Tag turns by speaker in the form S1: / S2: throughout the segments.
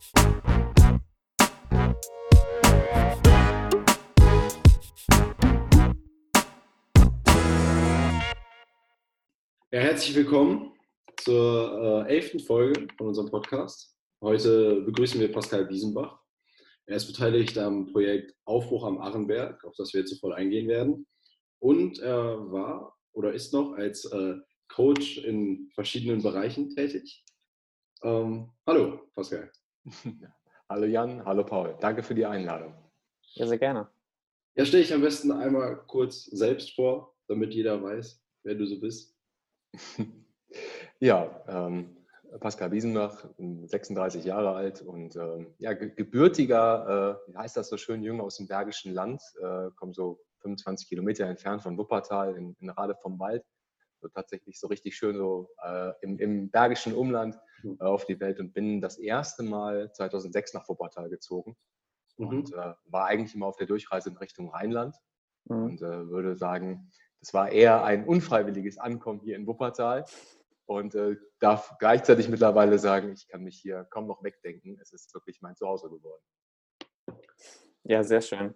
S1: Ja, herzlich willkommen zur äh, elften Folge von unserem Podcast. Heute begrüßen wir Pascal Wiesenbach. Er ist beteiligt am Projekt Aufbruch am Arrenberg, auf das wir jetzt sofort eingehen werden. Und er war oder ist noch als äh, Coach in verschiedenen Bereichen tätig. Ähm, hallo, Pascal.
S2: hallo Jan, hallo Paul. Danke für die Einladung.
S3: Ja, sehr gerne.
S1: Ja, stelle ich am besten einmal kurz selbst vor, damit jeder weiß, wer du so bist.
S2: ja, ähm, Pascal Wiesenbach, 36 Jahre alt und ähm, ja, gebürtiger, äh, wie heißt das so schön, Jünger aus dem Bergischen Land, äh, komme so 25 Kilometer entfernt von Wuppertal in, in Rade vom Wald. So tatsächlich so richtig schön so äh, im, im, bergischen Umland mhm. äh, auf die Welt und bin das erste Mal 2006 nach Wuppertal gezogen mhm. und äh, war eigentlich immer auf der Durchreise in Richtung Rheinland mhm. und äh, würde sagen, das war eher ein unfreiwilliges Ankommen hier in Wuppertal und äh, darf gleichzeitig mittlerweile sagen, ich kann mich hier kaum noch wegdenken. Es ist wirklich mein Zuhause geworden.
S3: Ja, sehr schön.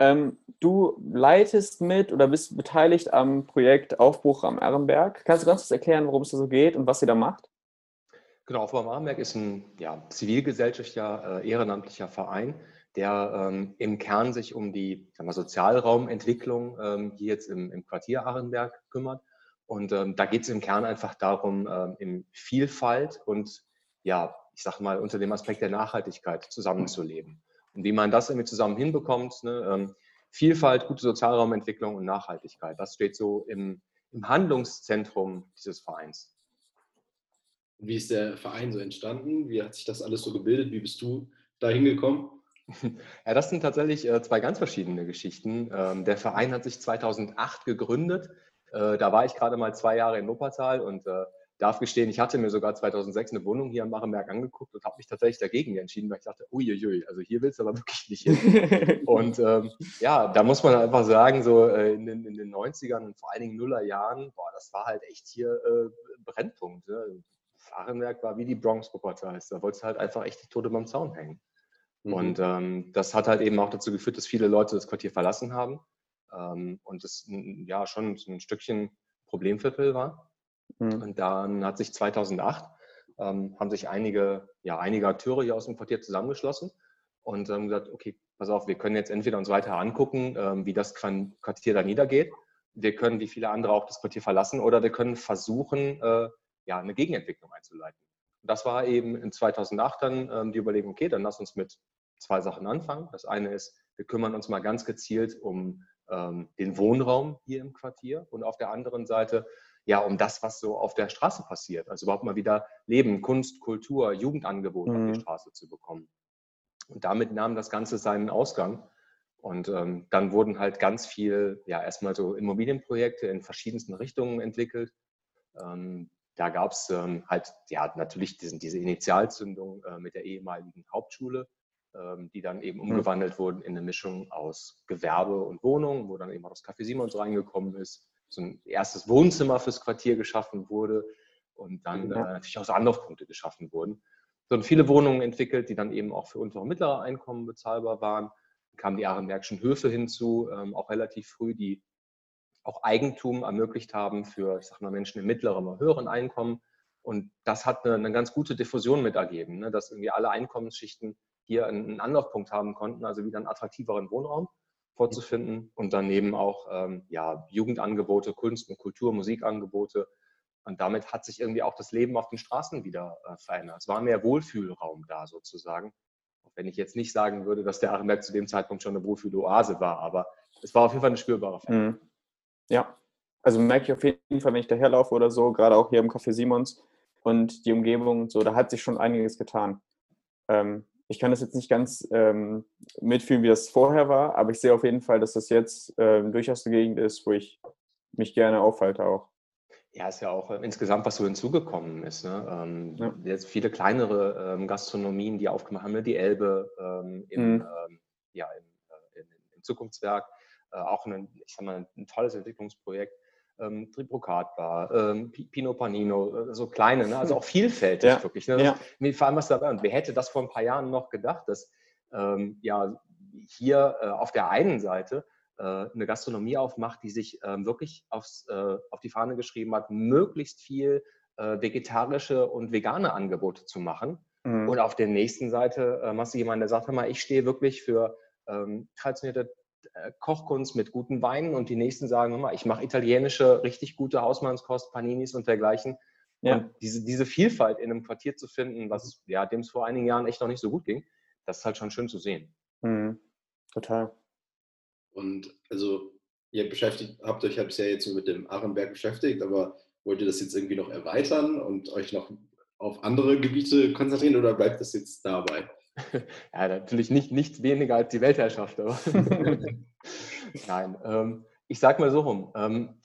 S3: Ähm, du leitest mit oder bist beteiligt am Projekt Aufbruch am Ehrenberg. Kannst du ganz kurz erklären, worum es da so geht und was ihr da macht?
S2: Genau, am Ehrenberg ist ein ja, zivilgesellschaftlicher, äh, ehrenamtlicher Verein, der ähm, im Kern sich um die mal, Sozialraumentwicklung ähm, hier jetzt im, im, Quartier Arenberg kümmert. Und ähm, da geht es im Kern einfach darum, ähm, in Vielfalt und ja, ich sage mal, unter dem Aspekt der Nachhaltigkeit zusammenzuleben. Und wie man das irgendwie zusammen hinbekommt, ne, ähm, Vielfalt, gute Sozialraumentwicklung und Nachhaltigkeit, das steht so im, im Handlungszentrum dieses Vereins.
S1: Wie ist der Verein so entstanden? Wie hat sich das alles so gebildet? Wie bist du da hingekommen?
S2: Ja, das sind tatsächlich äh, zwei ganz verschiedene Geschichten. Ähm, der Verein hat sich 2008 gegründet. Äh, da war ich gerade mal zwei Jahre in Wuppertal und äh, darf gestehen, ich hatte mir sogar 2006 eine Wohnung hier am Machenberg angeguckt und habe mich tatsächlich dagegen entschieden, weil ich dachte, uiuiui, also hier willst du aber wirklich nicht hin. und ähm, ja, da muss man einfach sagen, so äh, in, den, in, den, 90ern und vor allen Dingen Nullerjahren, boah, das war halt echt hier äh, Brennpunkt. Ne? Fahrenberg war wie die Bronx-Wuppertal. Da wolltest du halt einfach echt die Tote beim Zaun hängen. Mhm. Und ähm, das hat halt eben auch dazu geführt, dass viele Leute das Quartier verlassen haben ähm, und das ja schon so ein Stückchen Problemviertel war. Mhm. Und dann hat sich 2008 ähm, haben sich einige, ja, einige Akteure hier aus dem Quartier zusammengeschlossen und ähm, gesagt, okay, pass auf, wir können jetzt entweder uns weiter angucken, ähm, wie das Quartier da niedergeht. Wir können, wie viele andere, auch das Quartier verlassen oder wir können versuchen, äh, ja, eine Gegenentwicklung einzuleiten. Und das war eben in 2008 dann ähm, die Überlegung, okay, dann lass uns mit zwei Sachen anfangen. Das eine ist, wir kümmern uns mal ganz gezielt um ähm, den Wohnraum hier im Quartier und auf der anderen Seite ja um das, was so auf der Straße passiert. Also überhaupt mal wieder Leben, Kunst, Kultur, Jugendangebote mhm. auf die mhm. Straße zu bekommen. Und damit nahm das Ganze seinen Ausgang. Und ähm, dann wurden halt ganz viel, ja, erstmal so Immobilienprojekte in verschiedensten Richtungen entwickelt. Ähm, da gab es ähm, halt, ja, natürlich diesen, diese Initialzündung äh, mit der ehemaligen Hauptschule, ähm, die dann eben mhm. umgewandelt wurden in eine Mischung aus Gewerbe und Wohnung, wo dann eben auch das Café Simons reingekommen ist, so ein erstes Wohnzimmer fürs Quartier geschaffen wurde und dann äh, natürlich auch so Anlaufpunkte geschaffen wurden. So und viele Wohnungen entwickelt, die dann eben auch für untere und mittlere Einkommen bezahlbar waren. Dann kamen die Ahrenbergschen Höfe hinzu, ähm, auch relativ früh, die auch Eigentum ermöglicht haben für, ich sag mal, Menschen im mittleren oder höheren Einkommen. Und das hat eine, eine ganz gute Diffusion mit ergeben, ne? dass irgendwie alle Einkommensschichten hier einen Anlaufpunkt haben konnten, also wieder einen attraktiveren Wohnraum vorzufinden und daneben auch ähm, ja, Jugendangebote, Kunst- und Kultur-, Musikangebote. Und damit hat sich irgendwie auch das Leben auf den Straßen wieder äh, verändert. Es war mehr Wohlfühlraum da sozusagen. Auch wenn ich jetzt nicht sagen würde, dass der Arenberg zu dem Zeitpunkt schon eine Wohlfühloase war, aber es war auf jeden Fall eine spürbare Veränderung. Mhm.
S3: Ja, also merke ich auf jeden Fall, wenn ich daherlaufe oder so, gerade auch hier im Café Simons und die Umgebung und so, da hat sich schon einiges getan. Ähm, ich kann das jetzt nicht ganz ähm, mitfühlen, wie das vorher war, aber ich sehe auf jeden Fall, dass das jetzt ähm, durchaus eine Gegend ist, wo ich mich gerne aufhalte auch.
S2: Ja, ist ja auch äh, insgesamt, was so hinzugekommen ist. Ne? Ähm, ja. Jetzt viele kleinere ähm, Gastronomien, die aufgemacht haben, ne? die Elbe ähm, im, mhm. Ähm, ja, im, äh, im, Zukunftswerk, auch ein, ich sag mal, ein tolles Entwicklungsprojekt. ähm, Tribrocat-Bar, ähm, Pino Panino, äh, so kleine, ne? also auch vielfältig
S3: Ja.
S2: wirklich. Ne?
S3: Ja.
S2: Mir vor allem was dabei. Und wer hätte das vor ein paar Jahren noch gedacht, dass ähm, ja hier äh, auf der einen Seite äh, eine Gastronomie aufmacht, die sich ähm, wirklich aufs, äh, auf die Fahne geschrieben hat, möglichst viel äh, vegetarische und vegane Angebote zu machen.
S3: Mhm.
S2: Und auf der nächsten Seite äh, machst du jemanden, der sagt, hör mal, ich stehe wirklich für ähm, traditionierte äh, Kochkunst mit guten Weinen und die nächsten sagen, hör mal, ich mache italienische, richtig gute Hausmannskost, Paninis und dergleichen.
S3: Ja.
S2: Und diese, diese Vielfalt in einem Quartier zu finden, was ja, dem es vor einigen Jahren echt noch nicht so gut ging, das ist halt schon schön zu sehen.
S3: Mhm. Total.
S1: Und also, ihr beschäftigt, habt euch ja bisher jetzt mit dem Arenberg beschäftigt, aber wollt ihr das jetzt irgendwie noch erweitern und euch noch auf andere Gebiete konzentrieren oder bleibt das jetzt dabei?
S2: Ja, natürlich nicht, nichts weniger als die Weltherrschaft. Aber Nein, ähm, ich sage mal so rum. Ähm,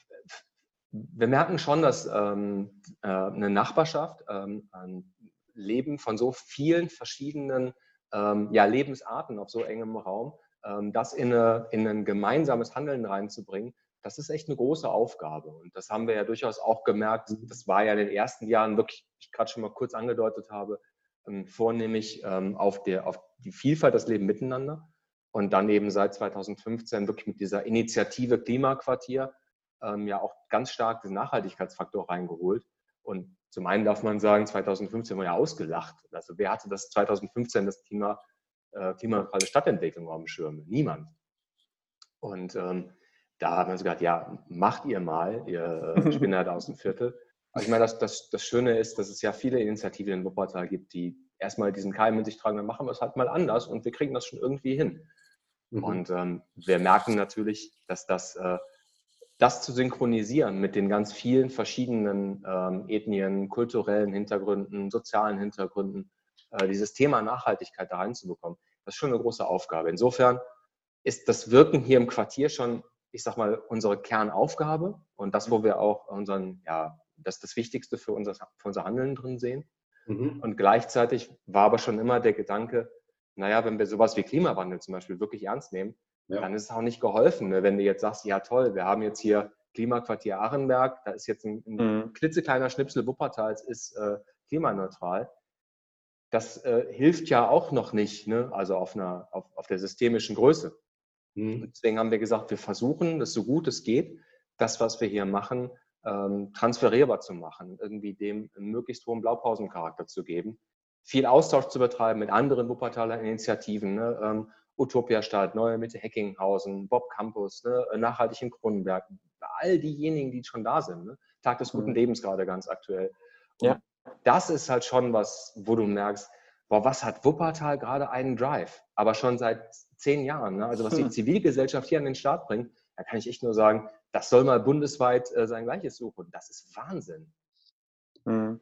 S2: wir merken schon, dass ähm, äh, eine Nachbarschaft ähm, ein Leben von so vielen verschiedenen ähm, ja, Lebensarten auf so engem Raum, ähm, das in, eine, in ein gemeinsames Handeln reinzubringen, das ist echt eine große Aufgabe. Und das haben wir ja durchaus auch gemerkt. Das war ja in den ersten Jahren wirklich, wie ich gerade schon mal kurz angedeutet habe, vornehmlich ähm, auf, der, auf die Vielfalt des Leben miteinander. Und dann eben seit 2015 wirklich mit dieser Initiative Klimaquartier ähm, ja auch ganz stark den Nachhaltigkeitsfaktor reingeholt. Und zum einen darf man sagen, 2015 war ja ausgelacht. Also wer hatte das 2015 das Thema äh, klimaneutrale Stadtentwicklung auf dem Schirm? Niemand. Und ähm, da hat man so gedacht, ja, macht ihr mal, ihr äh, Spinner da aus dem Viertel. Also ich meine, das, das, das Schöne ist, dass es ja viele Initiativen in Wuppertal gibt, die erstmal diesen Keim in sich tragen, dann machen wir es halt mal anders und wir kriegen das schon irgendwie hin.
S1: Mhm.
S2: Und ähm, wir merken natürlich, dass das, äh, das zu synchronisieren mit den ganz vielen verschiedenen ähm, Ethnien, kulturellen Hintergründen, sozialen Hintergründen, äh, dieses Thema Nachhaltigkeit da reinzubekommen, das ist schon eine große Aufgabe. Insofern ist das Wirken hier im Quartier schon, ich sag mal, unsere Kernaufgabe und das, wo wir auch unseren, ja, das das Wichtigste für unser, für unser Handeln drin sehen.
S1: Mhm.
S2: Und gleichzeitig war aber schon immer der Gedanke, naja, wenn wir sowas wie Klimawandel zum Beispiel wirklich ernst nehmen,
S1: Ja.
S2: dann ist es auch nicht geholfen, ne? wenn du jetzt sagst, ja toll, wir haben jetzt hier Klimaquartier Arenberg, da ist jetzt ein, ein
S3: Mhm.
S2: klitzekleiner Schnipsel Wuppertals ist äh, klimaneutral. Das äh, hilft ja auch noch nicht, ne? also auf, einer, auf, auf der systemischen Größe.
S1: Mhm.
S2: Deswegen haben wir gesagt, wir versuchen, das so gut es geht, das, was wir hier machen, ähm, transferierbar zu machen, irgendwie dem möglichst hohen Blaupausencharakter zu geben, viel Austausch zu betreiben mit anderen Wuppertaler Initiativen, ne? ähm, Utopia Stadt, Neue Mitte Heckinghausen, Bob Campus, ne? nachhaltig in Kronenberg, all diejenigen, die schon da sind. Ne? Tag des guten
S3: Mhm.
S2: Lebens gerade ganz aktuell. Und
S3: Ja.
S2: Das ist halt schon was, wo du merkst, boah, was hat Wuppertal gerade einen Drive? Aber schon seit zehn Jahren. Ne? Also was die. Zivilgesellschaft hier an den Start bringt, da kann ich echt nur sagen, das soll mal bundesweit äh, sein Gleiches suchen. Das ist Wahnsinn.
S3: Mhm.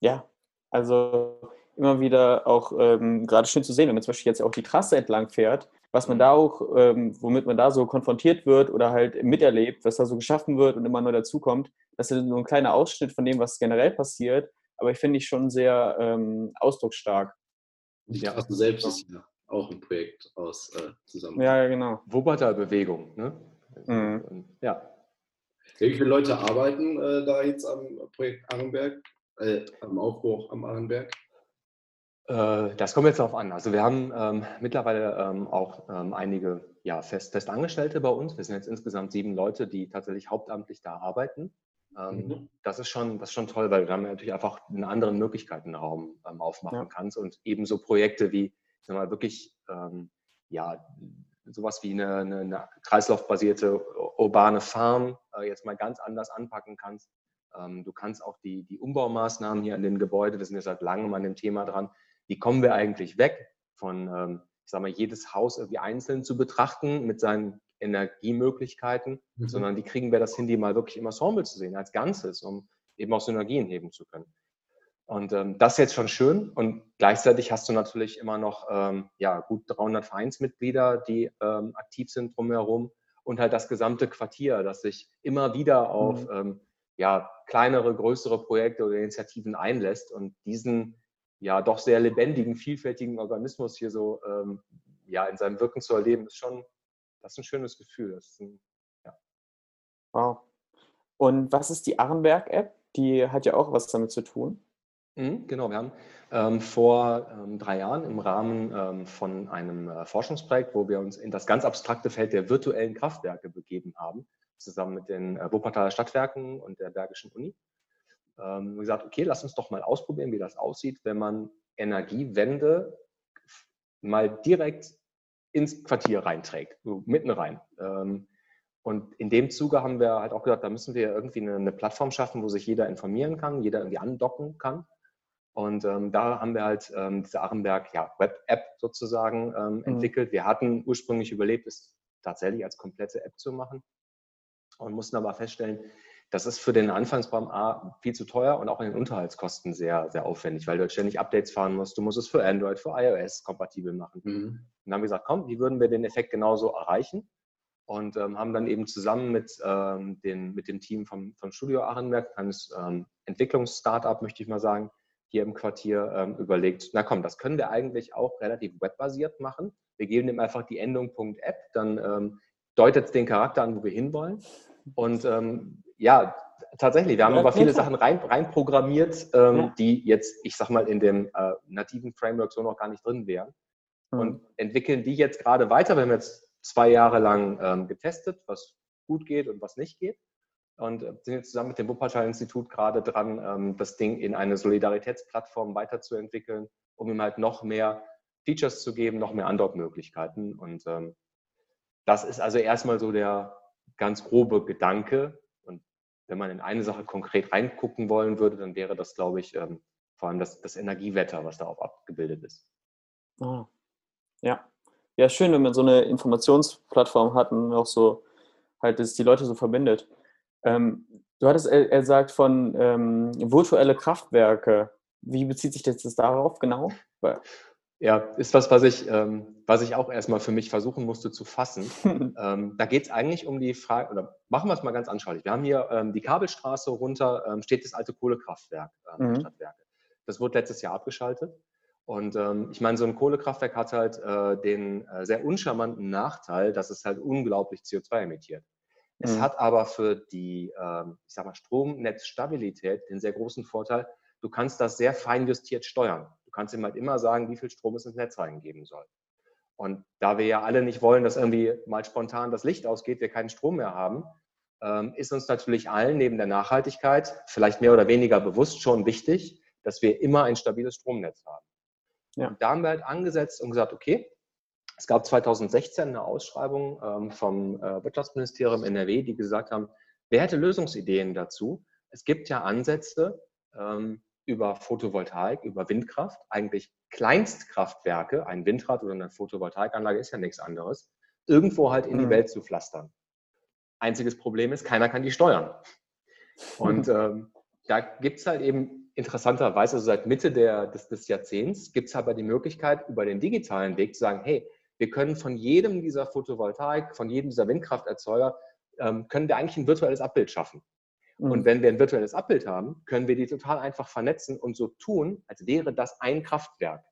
S3: Ja, also immer wieder auch ähm, gerade schön zu sehen, wenn man zum Beispiel jetzt auch die Trasse entlang fährt, was man
S2: Mhm.
S3: da auch, ähm, womit man da so konfrontiert wird oder halt miterlebt, was da so geschaffen wird und immer neu dazukommt. Das ist nur ein kleiner Ausschnitt von dem, was generell passiert, aber ich finde ich schon sehr ähm, ausdrucksstark.
S1: Die
S2: Ja.
S1: Trasse selbst ist ja auch ein Projekt aus äh, zusammen.
S3: Ja, ja, genau.
S2: Wuppertal-Bewegung. Ne?
S3: Mhm.
S2: Und, ja.
S1: Wie viele Leute arbeiten äh, da jetzt am Projekt Arenberg, äh, am Aufbruch am Arenberg?
S2: Äh, Das kommt jetzt darauf an. Also wir haben ähm, mittlerweile ähm, auch ähm, einige ja, fest, fest Angestellte bei uns. Wir sind jetzt insgesamt sieben Leute, die tatsächlich hauptamtlich da arbeiten. Ähm,
S1: Mhm.
S2: Das ist schon, das ist schon toll, weil du dann natürlich einfach einen anderen Möglichkeitenraum ähm, aufmachen
S3: Ja.
S2: kannst und ebenso Projekte wie, ich sag mal, wirklich ähm, ja, sowas wie eine, eine, eine kreislaufbasierte urbane Farm äh, jetzt mal ganz anders anpacken kannst. Ähm, du kannst auch die, die Umbaumaßnahmen hier an den Gebäuden, wir sind ja seit langem an dem Thema dran, wie kommen wir eigentlich weg von, ähm, ich sag mal, jedes Haus irgendwie einzeln zu betrachten mit seinen Energiemöglichkeiten,
S1: Mhm.
S2: sondern wie kriegen wir das hin, die mal wirklich im Ensemble zu sehen, als Ganzes, um eben auch Synergien heben zu können. Und ähm, das ist jetzt schon schön. Und gleichzeitig hast du natürlich immer noch ähm, ja, gut 300 Vereinsmitglieder, die ähm, aktiv sind drumherum und halt das gesamte Quartier, das sich immer wieder auf
S3: Mhm.
S2: ähm, ja, kleinere, größere Projekte oder Initiativen einlässt und diesen ja doch sehr lebendigen, vielfältigen Organismus hier so ähm, ja, in seinem Wirken zu erleben, ist schon das ist ein schönes Gefühl. Ein,
S3: Wow. Und was ist die Arenberg-App? Die hat ja auch was damit zu tun.
S2: Mhm, genau, wir haben ähm, vor ähm, drei Jahren im Rahmen ähm, von einem äh, Forschungsprojekt, wo wir uns in das ganz abstrakte Feld der virtuellen Kraftwerke begeben haben, zusammen mit den äh, Wuppertaler Stadtwerken und der Bergischen Uni, ähm, gesagt, okay, lass uns doch mal ausprobieren, wie das aussieht, wenn man Energiewende mal direkt ins Quartier reinträgt, so mitten rein. Ähm, und in dem Zuge haben wir halt auch gesagt, da müssen wir irgendwie eine, eine Plattform schaffen, wo sich jeder informieren kann, jeder irgendwie andocken kann. Und ähm, da haben wir halt ähm, diese Arenberg ja, Web-App sozusagen ähm, mhm. entwickelt. Wir hatten ursprünglich überlegt, es tatsächlich als komplette App zu machen und mussten aber feststellen, das ist für den Anfangsbaum A viel zu teuer und auch in den Unterhaltskosten sehr, sehr aufwendig, weil du halt ständig Updates fahren musst. Du musst es für Android, für iOS kompatibel machen. Mhm. Und dann haben wir gesagt, komm, wie würden wir den Effekt genauso erreichen? Und ähm, haben dann eben zusammen mit, ähm, den, mit dem Team vom, vom Studio Arenberg, eines ähm, Entwicklungs-Startup, möchte ich mal sagen, hier im Quartier ähm, überlegt, na komm, das können wir eigentlich auch relativ webbasiert machen. Wir geben dem einfach die Endung .app, dann ähm, deutet es den Charakter an, wo wir hinwollen. Und ähm, ja, tatsächlich, wir haben ja, aber viele Sachen rein, rein programmiert, ähm, ja. die jetzt, ich sag mal, in dem äh, nativen Framework so noch gar nicht drin wären. Mhm. Und entwickeln die jetzt gerade weiter. Wir haben jetzt zwei Jahre lang ähm, getestet, was gut geht und was nicht geht. Und äh, sind jetzt zusammen mit dem Wuppertal-Institut gerade dran, ähm, das Ding in eine Solidaritätsplattform weiterzuentwickeln, um ihm halt noch mehr Features zu geben, noch mehr Andock-Möglichkeiten. Und ähm, das ist also erstmal so der ganz grobe Gedanke. Und wenn man in eine Sache konkret reingucken wollen würde, dann wäre das, glaube ich, ähm, vor allem das, das Energiewetter, was darauf abgebildet ist.
S3: Ah, ja. Ja, schön, wenn man so eine Informationsplattform hat und auch so halt, dass die Leute so verbindet. Ähm, du hattest, er, er sagt von ähm, virtuelle Kraftwerke. Wie bezieht sich das darauf genau?
S2: Ja, ist was, was ich, ähm, was ich auch erstmal für mich versuchen musste zu fassen. ähm, da geht es eigentlich um die Frage, oder machen wir es mal ganz anschaulich. Wir haben hier ähm, die Kabelstraße runter, ähm, steht das alte Kohlekraftwerk ähm, mhm. Stadtwerke. Das wurde letztes Jahr abgeschaltet. Und ähm, ich meine, so ein Kohlekraftwerk hat halt äh, den äh, sehr uncharmanten Nachteil, dass es halt unglaublich CO2 emittiert. Mhm. Es hat aber für die, ich sag mal, Stromnetzstabilität den sehr großen Vorteil, du kannst das sehr fein justiert steuern kannst ihm halt immer sagen, wie viel Strom es ins Netz reingeben soll. Und da wir ja alle nicht wollen, dass irgendwie mal spontan das Licht ausgeht, wir keinen Strom mehr haben, ähm, ist uns natürlich allen neben der Nachhaltigkeit vielleicht mehr oder weniger bewusst schon wichtig, dass wir immer ein stabiles Stromnetz haben. Ja. Und da haben wir halt angesetzt und gesagt, okay, es gab 2016 eine Ausschreibung ähm, vom äh, Wirtschaftsministerium NRW, die gesagt haben, wer hätte Lösungsideen dazu? Es gibt ja Ansätze, ähm, über Photovoltaik, über Windkraft, eigentlich Kleinstkraftwerke, ein Windrad oder eine Photovoltaikanlage ist ja nichts anderes, irgendwo halt in die mhm. Welt zu pflastern. Einziges Problem ist, keiner kann die steuern. Und ähm, da gibt es halt eben interessanterweise, also seit Mitte der, des, des Jahrzehnts, gibt es aber die Möglichkeit, über den digitalen Weg zu sagen, hey, wir können von jedem dieser Photovoltaik, von jedem dieser Windkrafterzeuger, ähm, können wir eigentlich ein virtuelles Abbild schaffen. Und mhm. wenn wir ein virtuelles Abbild haben, können wir die total einfach vernetzen und so tun, als wäre das ein Kraftwerk.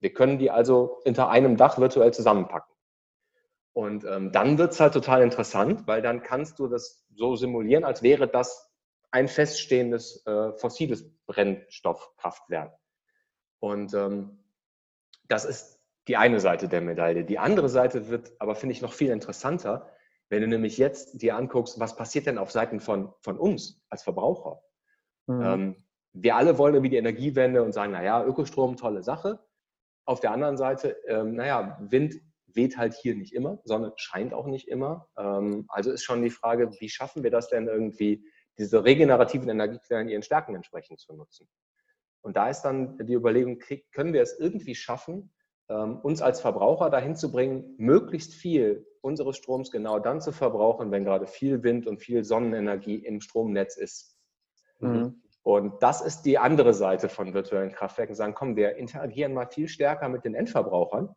S2: Wir können die also unter einem Dach virtuell zusammenpacken. Und ähm, dann wird es halt total interessant, weil dann kannst du das so simulieren, als wäre das ein feststehendes äh, fossiles Brennstoffkraftwerk. Und ähm, das ist die eine Seite der Medaille. Die andere Seite wird aber, finde ich, noch viel interessanter, wenn du nämlich jetzt dir anguckst, was passiert denn auf Seiten von, von uns als Verbraucher? Mhm. Ähm, wir alle wollen irgendwie die Energiewende und sagen, naja, Ökostrom, tolle Sache. Auf der anderen Seite, ähm, naja, Wind weht halt hier nicht immer, Sonne scheint auch nicht immer. Ähm, also ist schon die Frage, wie schaffen wir das denn irgendwie, diese regenerativen Energiequellen ihren Stärken entsprechend zu nutzen? Und da ist dann die Überlegung, können wir es irgendwie schaffen, uns als Verbraucher dahin zu bringen, möglichst viel unseres Stroms genau dann zu verbrauchen, wenn gerade viel Wind und viel Sonnenenergie im Stromnetz ist. Mhm. Und das ist die andere Seite von virtuellen Kraftwerken. Sagen, komm, wir interagieren mal viel stärker mit den Endverbrauchern.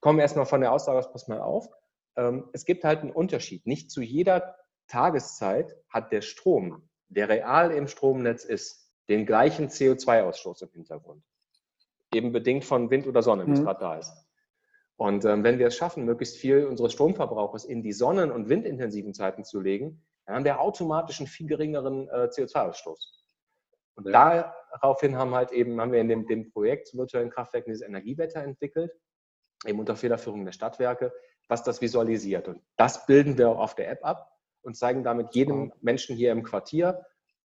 S2: Kommen wir erstmal von der Aussage, pass mal auf. Ähm, es gibt halt einen Unterschied. Nicht zu jeder Tageszeit hat der Strom, der real im Stromnetz ist, den gleichen CO2-Ausstoß im Hintergrund eben bedingt von Wind oder Sonne, wie es mhm. gerade da ist. Und ähm, wenn wir es schaffen, möglichst viel unseres Stromverbrauchs in die sonnen- und windintensiven Zeiten zu legen, dann haben wir automatisch einen viel geringeren äh, CO2-Ausstoß. Und ja. daraufhin haben halt eben, haben wir in dem, dem Projekt virtuellen Kraftwerken dieses Energiewetter entwickelt, eben unter Federführung der Stadtwerke, was das visualisiert. Und das bilden wir auch auf der App ab und zeigen damit jedem Menschen hier im Quartier,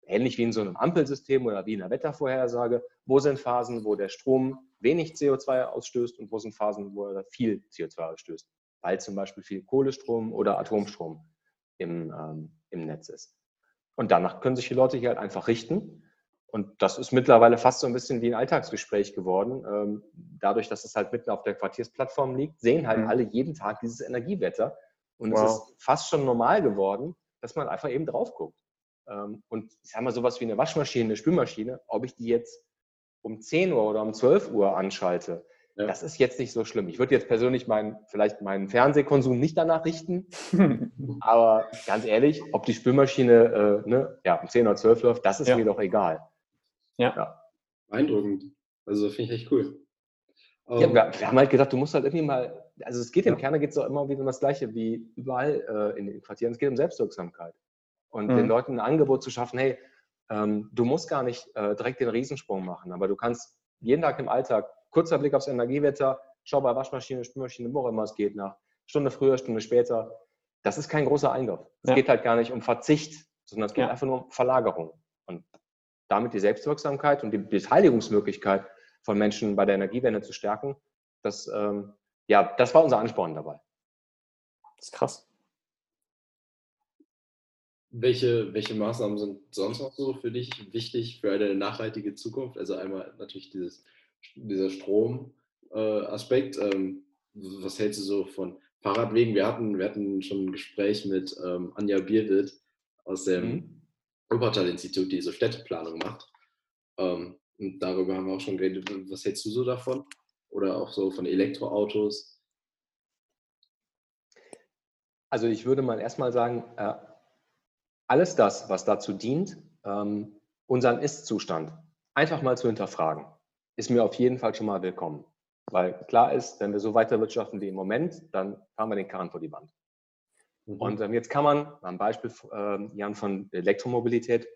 S2: ähnlich wie in so einem Ampelsystem oder wie in einer Wettervorhersage, wo sind Phasen, wo der Strom wenig CO2 ausstößt und wo sind Phasen, wo er viel CO2 ausstößt, weil zum Beispiel viel Kohlestrom oder Atomstrom im, ähm, im Netz ist. Und danach können sich die Leute hier halt einfach richten. Und das ist mittlerweile fast so ein bisschen wie ein Alltagsgespräch geworden. Ähm, dadurch, dass es halt mitten auf der Quartiersplattform liegt, sehen halt mhm. alle jeden Tag dieses Energiewetter. Und wow. es ist fast schon normal geworden, dass man einfach eben drauf guckt. Ähm, und ich sage mal sowas wie eine Waschmaschine, eine Spülmaschine, ob ich die jetzt um 10 Uhr oder um 12 Uhr anschalte, ja. das ist jetzt nicht so schlimm. Ich würde jetzt persönlich meinen, vielleicht meinen Fernsehkonsum nicht danach richten, aber ganz ehrlich, ob die Spülmaschine äh, ne, ja, um 10 oder 12 läuft, das ist ja. mir doch egal.
S1: Ja. ja. Beeindruckend. Also finde ich echt cool.
S2: Ja, wir, wir, haben halt gesagt, du musst halt irgendwie mal, also es geht im Kern, geht es auch immer wieder um das Gleiche wie überall äh, in den Quartieren, es geht um Selbstwirksamkeit und mhm. den Leuten ein Angebot zu schaffen, hey, ähm, du musst gar nicht äh, direkt den Riesensprung machen, aber du kannst jeden Tag im Alltag, kurzer Blick aufs Energiewetter, schau bei Waschmaschine, Spülmaschine, wo immer es geht, nach Stunde früher, Stunde später. Das ist kein großer Eingriff. Es ja. geht halt gar nicht um Verzicht, sondern es geht ja. einfach nur um Verlagerung. Und damit die Selbstwirksamkeit und die Beteiligungsmöglichkeit von Menschen bei der Energiewende zu stärken, das, ähm, ja, das war unser Ansporn dabei.
S3: Das ist krass.
S1: Welche, welche Maßnahmen sind sonst noch so für dich wichtig für eine nachhaltige Zukunft? Also einmal natürlich dieses, dieser Stromaspekt. Äh, ähm, was hältst du so von Fahrradwegen? Wir hatten, wir hatten schon ein Gespräch mit ähm, Anja Bierwitt aus dem mhm. Wuppertal-Institut, die so Städteplanung macht. Ähm, und darüber haben wir auch schon geredet. Was hältst du so davon? Oder auch so von Elektroautos?
S2: Also ich würde mal erstmal sagen, äh, alles das, was dazu dient, ähm, unseren Ist-Zustand einfach mal zu hinterfragen, ist mir auf jeden Fall schon mal willkommen. Weil klar ist, wenn wir so weiter wirtschaften wie im Moment, dann fahren wir den Karren vor die Wand. Mhm. Und ähm, jetzt kann man, am Beispiel äh, Jan von Elektromobilität,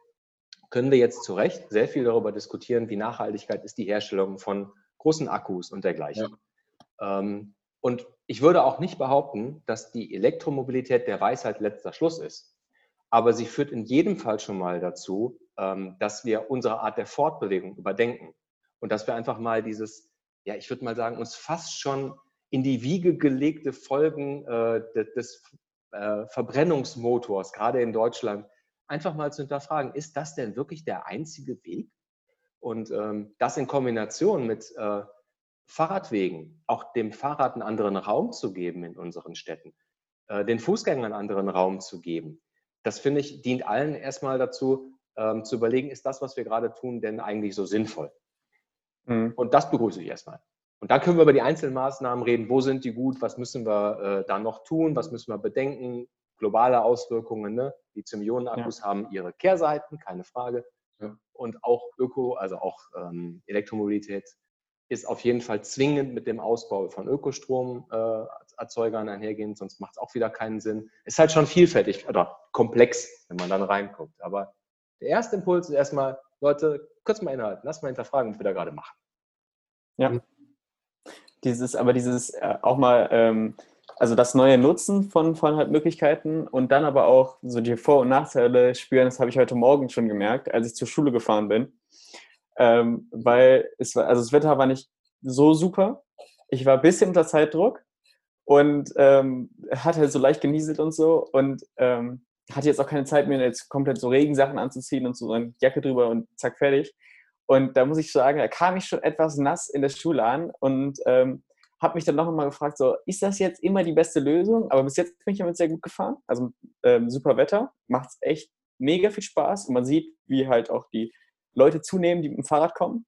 S2: können wir jetzt zu Recht sehr viel darüber diskutieren, wie Nachhaltigkeit ist die Herstellung von großen Akkus und dergleichen. Ja. Ähm, und ich würde auch nicht behaupten, dass die Elektromobilität der Weisheit letzter Schluss ist aber sie führt in jedem Fall schon mal dazu, ähm, dass wir unsere Art der Fortbewegung überdenken und dass wir einfach mal dieses, ja, ich würde mal sagen, uns fast schon in die Wiege gelegte Folgen äh, des äh, Verbrennungsmotors, gerade in Deutschland, einfach mal zu hinterfragen, ist das denn wirklich der einzige Weg? Und ähm, das in Kombination mit äh, Fahrradwegen, auch dem Fahrrad einen anderen Raum zu geben in unseren Städten, den Fußgängern einen anderen Raum zu geben, das finde ich, dient allen erstmal dazu, ähm, zu überlegen, ist das, was wir gerade tun, denn eigentlich so sinnvoll? Mhm. Und das begrüße ich erstmal. Und dann können wir über die einzelnen Maßnahmen reden. Wo sind die gut? Was müssen wir äh, da noch tun? Was müssen wir bedenken? Globale Auswirkungen. Ne? Die Ionen-Akkus ja. haben ihre Kehrseiten, keine Frage. Ja. Und auch Öko, also auch ähm, Elektromobilität ist auf jeden Fall zwingend mit dem Ausbau von Ökostromerzeugern einhergehend, sonst macht es auch wieder keinen Sinn. Ist halt schon vielfältig oder komplex, wenn man dann reinguckt. Aber der erste Impuls ist erstmal, Leute, kurz mal innehalten, lass mal hinterfragen, was wir da gerade machen.
S3: Ja. Dieses, aber dieses äh, auch mal, ähm, also das neue Nutzen von, von halt Möglichkeiten und dann aber auch so die Vor- und Nachteile spüren, das habe ich heute Morgen schon gemerkt, als ich zur Schule gefahren bin ähm, weil es war, also das Wetter war nicht so super. Ich war ein bisschen unter Zeitdruck und ähm, hat halt so leicht genieselt und so und ähm, hatte jetzt auch keine Zeit mehr, jetzt komplett so Regensachen anzuziehen und so eine Jacke drüber und zack, fertig. Und da muss ich sagen, da kam ich schon etwas nass in der Schule an und ähm, habe mich dann noch einmal gefragt, so, ist das jetzt immer die beste Lösung? Aber bis jetzt bin ich damit sehr gut gefahren. Also ähm, super Wetter, macht echt mega viel Spaß und man sieht, wie halt auch die Leute zunehmen, die mit dem Fahrrad kommen.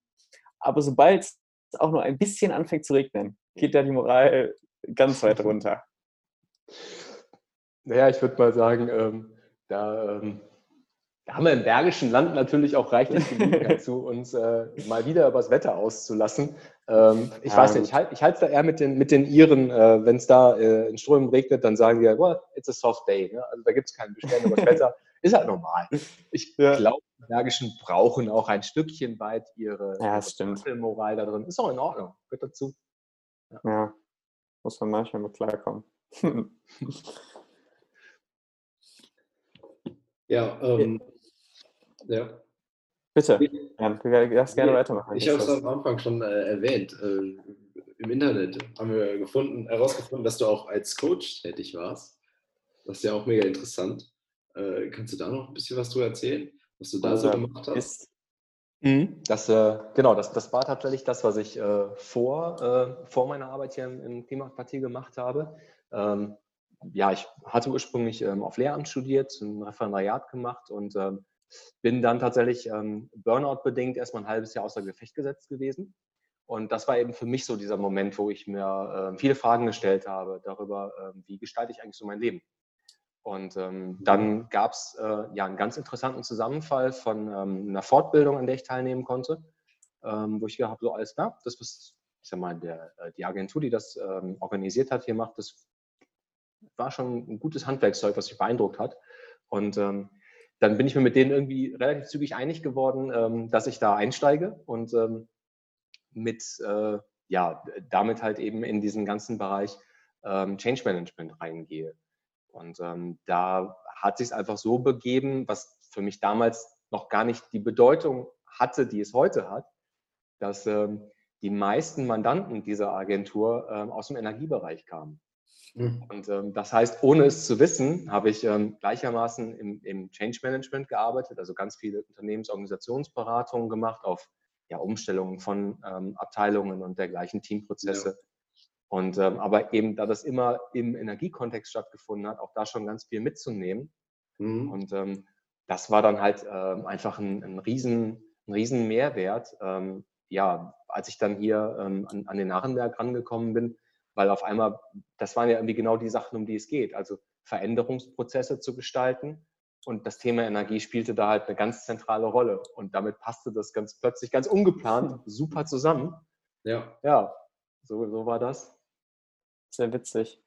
S3: Aber sobald es auch nur ein bisschen anfängt zu regnen, geht da die Moral ganz weit runter.
S2: Naja, ich würde mal sagen, ähm, da, ähm, da, haben wir im Bergischen Land natürlich auch reichlich Gelegenheit zu, uns äh, mal wieder über das Wetter auszulassen. Ähm, ich ja, weiß nicht, ich halte es da eher mit den, mit den Iren, äh, wenn es da äh, in Strömen regnet, dann sagen die ja, well, it's a soft day. Ne? Also da gibt es keinen Beschwerden über das Wetter. ist halt normal. Ich ja. glaube, die Bergischen brauchen auch ein Stückchen weit ihre,
S3: ja,
S2: ihre Moral da drin. Ist auch in Ordnung, gehört dazu.
S3: Ja. ja. Muss man manchmal mit klarkommen.
S1: ja, ähm, ja.
S3: Bitte, Jan, du darfst gerne weitermachen.
S1: Ich habe es am Anfang schon äh, erwähnt. Äh, Im Internet haben wir gefunden, herausgefunden, dass du auch als Coach tätig warst. Das ist ja auch mega interessant. Äh, kannst du da noch ein bisschen was drüber erzählen, was du da so gemacht hast?
S2: Mhm. Das, äh, genau, das, das war tatsächlich das, was ich äh, vor, äh, vor meiner Arbeit hier im, im Klimaquartier gemacht habe. Ähm, ja, ich hatte ursprünglich ähm, auf Lehramt studiert, ein Referendariat gemacht und ähm, bin dann tatsächlich ähm, Burnout-bedingt erstmal ein halbes Jahr außer Gefecht gesetzt gewesen. Und das war eben für mich so dieser Moment, wo ich mir äh, viele Fragen gestellt habe darüber, äh, wie gestalte ich eigentlich so mein Leben. Und ähm, dann gab es äh, ja einen ganz interessanten Zusammenfall von ähm, einer Fortbildung, an der ich teilnehmen konnte, ähm, wo ich gedacht habe, so alles klar, das, was ich sag mal, der, äh, die Agentur, die das ähm, organisiert hat, hier macht, das war schon ein gutes Handwerkszeug, was mich beeindruckt hat. Und ähm, dann bin ich mir mit denen irgendwie relativ zügig einig geworden, ähm, dass ich da einsteige und mit, äh, ja, damit halt eben in diesen ganzen Bereich Change Management reingehe. Und ähm, da hat sich es einfach so begeben, was für mich damals noch gar nicht die Bedeutung hatte, die es heute hat, dass ähm, die meisten Mandanten dieser Agentur ähm, aus dem Energiebereich kamen. Mhm. Und ähm, das heißt, ohne es zu wissen, habe ich ähm, gleichermaßen im, im, Change Management gearbeitet, also ganz viele Unternehmensorganisationsberatungen gemacht auf ja, Umstellungen von ähm, Abteilungen und dergleichen Teamprozesse. Ja. Und ähm, aber eben, da das immer im Energiekontext stattgefunden hat, auch da schon ganz viel mitzunehmen. Mhm. Und ähm, das war dann halt ähm, einfach ein, ein, riesen, ein riesen Mehrwert. ja, als ich dann hier an, an den Narrenberg rangekommen bin, weil auf einmal, das waren ja irgendwie genau die Sachen, um die es geht. Also Veränderungsprozesse zu gestalten. Und das Thema Energie spielte da halt eine ganz zentrale Rolle. Und damit passte das ganz plötzlich, ganz ungeplant, super zusammen. Ja. Ja, so, so war das.
S3: Sehr witzig.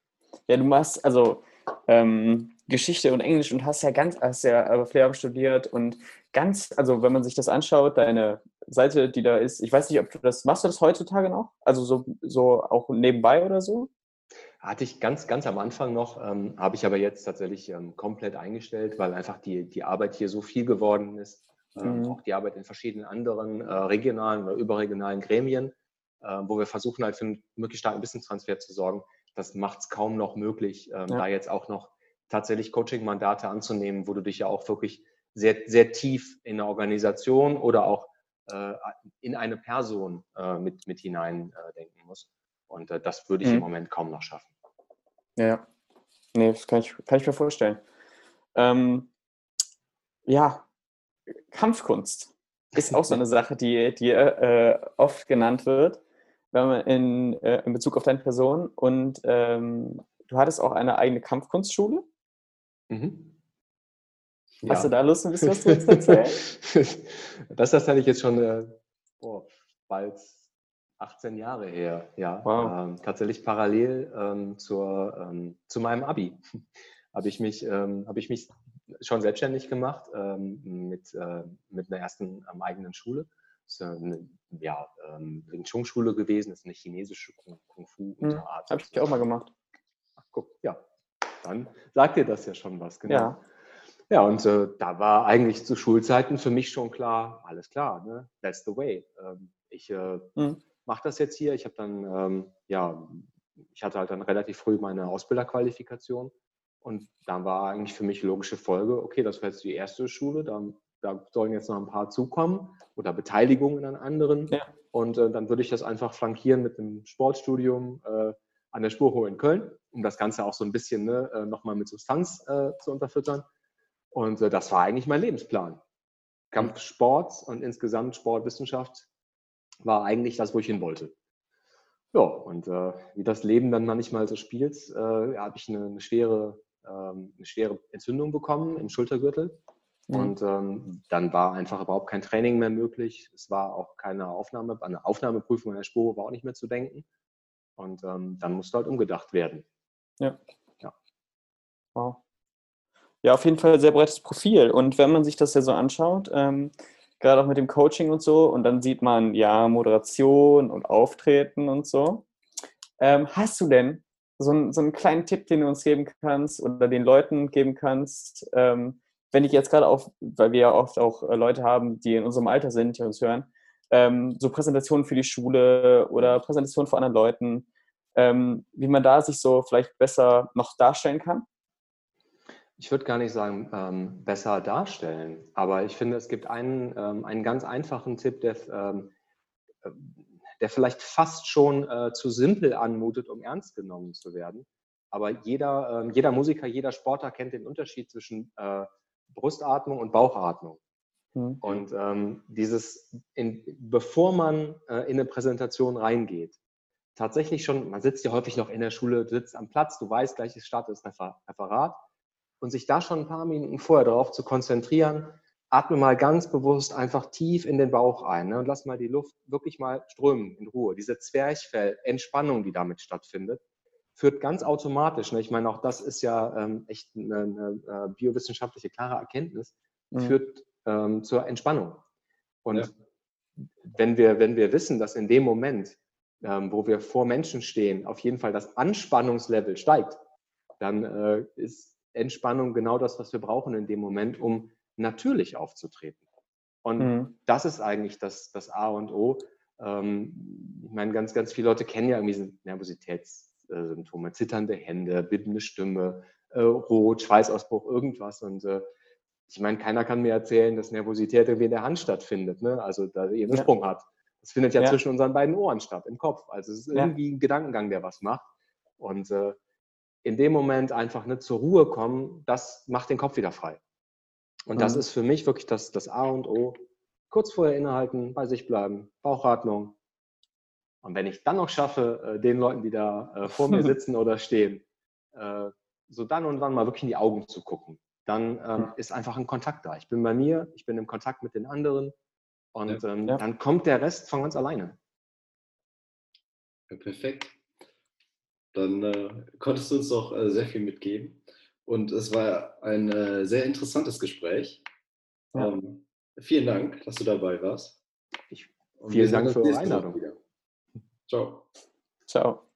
S3: Ja, du machst also ähm, Geschichte und Englisch und hast ja ganz, hast ja Lehramt studiert und ganz, also wenn man sich das anschaut, deine Seite, die da ist, ich weiß nicht, ob du das, machst du das heutzutage noch? Also so, so auch nebenbei oder so?
S2: Hatte ich ganz, ganz am Anfang noch, ähm, habe ich aber jetzt tatsächlich ähm, komplett eingestellt, weil einfach die, die Arbeit hier so viel geworden ist. Ähm, mhm. Auch die Arbeit in verschiedenen anderen äh, regionalen oder überregionalen Gremien, äh, wo wir versuchen halt für einen möglichst starken Wissenstransfer zu sorgen. Das macht es kaum noch möglich, ähm, ja. da jetzt auch noch tatsächlich Coaching-Mandate anzunehmen, wo du dich ja auch wirklich sehr, sehr tief in eine Organisation oder auch äh, in eine Person äh, mit, mit hinein äh, denken muss. Und äh, das würde ich mhm. im Moment kaum noch schaffen.
S3: Ja, nee, das kann ich, kann ich mir vorstellen. Ähm, ja, Kampfkunst ist auch so eine Sache, die, die äh, oft genannt wird, in, äh, in Bezug auf deine Person. Und ähm, du hattest auch eine eigene Kampfkunstschule. Mhm. Hast ja. du da Lust, ein bisschen was zu erzählen?
S2: das ist tatsächlich jetzt schon äh, oh, bald 18 Jahre her. Ja, wow. ähm, tatsächlich parallel ähm, zur, ähm, zu meinem Abi habe ich mich ähm, habe ich mich schon selbstständig gemacht ähm, mit äh, mit einer ersten ähm, eigenen Schule. Das ist eine ja, ähm, Wing Chun Schule gewesen. Das ist eine chinesische Kung, Kung Fu
S3: Unterart. Hm, habe ich auch mal gemacht.
S2: Ach, guck, ja, dann sagt dir das ja schon was, genau. Ja. Ja, und äh, da war eigentlich zu Schulzeiten für mich schon klar, alles klar, ne? that's the way. Ähm, ich äh, mhm. mache das jetzt hier. Ich habe dann, ähm, ja, ich hatte halt dann relativ früh meine Ausbilderqualifikation und dann war eigentlich für mich logische Folge, okay, das wäre jetzt die erste Schule, dann, da sollen jetzt noch ein paar zukommen oder Beteiligungen an anderen. Ja. Und äh, dann würde ich das einfach flankieren mit einem Sportstudium äh, an der Spurhohe in Köln, um das Ganze auch so ein bisschen ne, äh, nochmal mit Substanz äh, zu unterfüttern. Und äh, das war eigentlich mein Lebensplan. Kampfsport und insgesamt Sportwissenschaft war eigentlich das, wo ich hin wollte. Ja, und wie das Leben dann manchmal so spielt, habe ich eine, eine schwere, ähm, eine schwere Entzündung bekommen im Schultergürtel. Mhm. Und ähm, dann war einfach überhaupt kein Training mehr möglich. Es war auch keine Aufnahme, eine Aufnahmeprüfung an der Spur war auch nicht mehr zu denken. Und ähm, dann musste halt umgedacht werden.
S3: Ja. Ja. Wow. ja, auf jeden Fall ein sehr breites Profil. Und wenn man sich das ja so anschaut, ähm, gerade auch mit dem Coaching und so, und dann sieht man ja Moderation und Auftreten und so. Ähm, hast du denn so, ein, so einen kleinen Tipp, den du uns geben kannst oder den Leuten geben kannst, ähm, wenn ich jetzt gerade auch, weil wir ja oft auch äh, Leute haben, die in unserem Alter sind, die uns hören, ähm, so Präsentationen für die Schule oder Präsentationen vor anderen Leuten, ähm, wie man da sich so vielleicht besser noch darstellen kann?
S2: Ich würde gar nicht sagen, ähm, besser darstellen, aber ich finde, es gibt einen, ähm, einen ganz einfachen Tipp, der, ähm, äh, der vielleicht fast schon äh, zu simpel anmutet, um ernst genommen zu werden. Aber jeder, ähm, jeder Musiker, jeder Sportler kennt den Unterschied zwischen äh, Brustatmung und Bauchatmung. Mhm. Und ähm, dieses, in, bevor man äh, in eine Präsentation reingeht, tatsächlich schon, man sitzt ja häufig noch in der Schule, du sitzt am Platz, du weißt gleich, es startet das Referat und sich da schon ein paar Minuten vorher darauf zu konzentrieren, atme mal ganz bewusst einfach tief in den Bauch ein ne, und lass mal die Luft wirklich mal strömen in Ruhe. Diese Zwerchfell-Entspannung, die damit stattfindet, führt ganz automatisch, ne, ich meine, auch das ist ja ähm, echt eine, eine, äh, biowissenschaftliche klare Erkenntnis, mhm. führt ähm, zur Entspannung. Und ja. wenn, wir, wenn wir wissen, dass in dem Moment, ähm, wo wir vor Menschen stehen, auf jeden Fall das Anspannungslevel steigt, dann äh, ist Entspannung genau das, was wir brauchen in dem Moment, um natürlich aufzutreten. Und mhm. das ist eigentlich das, das A und O. Ähm, ich meine, ganz, ganz viele Leute kennen ja irgendwie Nervositätssymptome, zitternde Hände, bittende Stimme, äh, Rot, Schweißausbruch, irgendwas. Und äh, ich meine, keiner kann mir erzählen, dass Nervosität irgendwie in der Hand stattfindet, ne? also da ihr einen ja. Sprung hat. Das findet ja, ja, zwischen unseren beiden Ohren statt, im Kopf. Also es ist irgendwie ja. ein Gedankengang, der was macht. Und äh, in dem Moment einfach nicht zur Ruhe kommen, das macht den Kopf wieder frei. Und mhm. das ist für mich wirklich das, das A und O. Kurz vorher innehalten, bei sich bleiben, Bauchatmung. Und wenn ich dann noch schaffe, äh, den Leuten, die da äh, vor mir sitzen oder stehen, äh, so dann und wann mal wirklich in die Augen zu gucken, dann ähm, ist einfach ein Kontakt da. Ich bin bei mir, ich bin im Kontakt mit den anderen und ähm, ja. dann kommt der Rest von ganz alleine.
S1: Ja, perfekt. Dann äh, konntest du uns doch äh, sehr viel mitgeben. Und es war ein äh, sehr interessantes Gespräch. Ja. Ähm, vielen Dank, dass du dabei warst.
S2: Ich, vielen Dank für eure Einladung.
S1: Ciao.
S3: Ciao.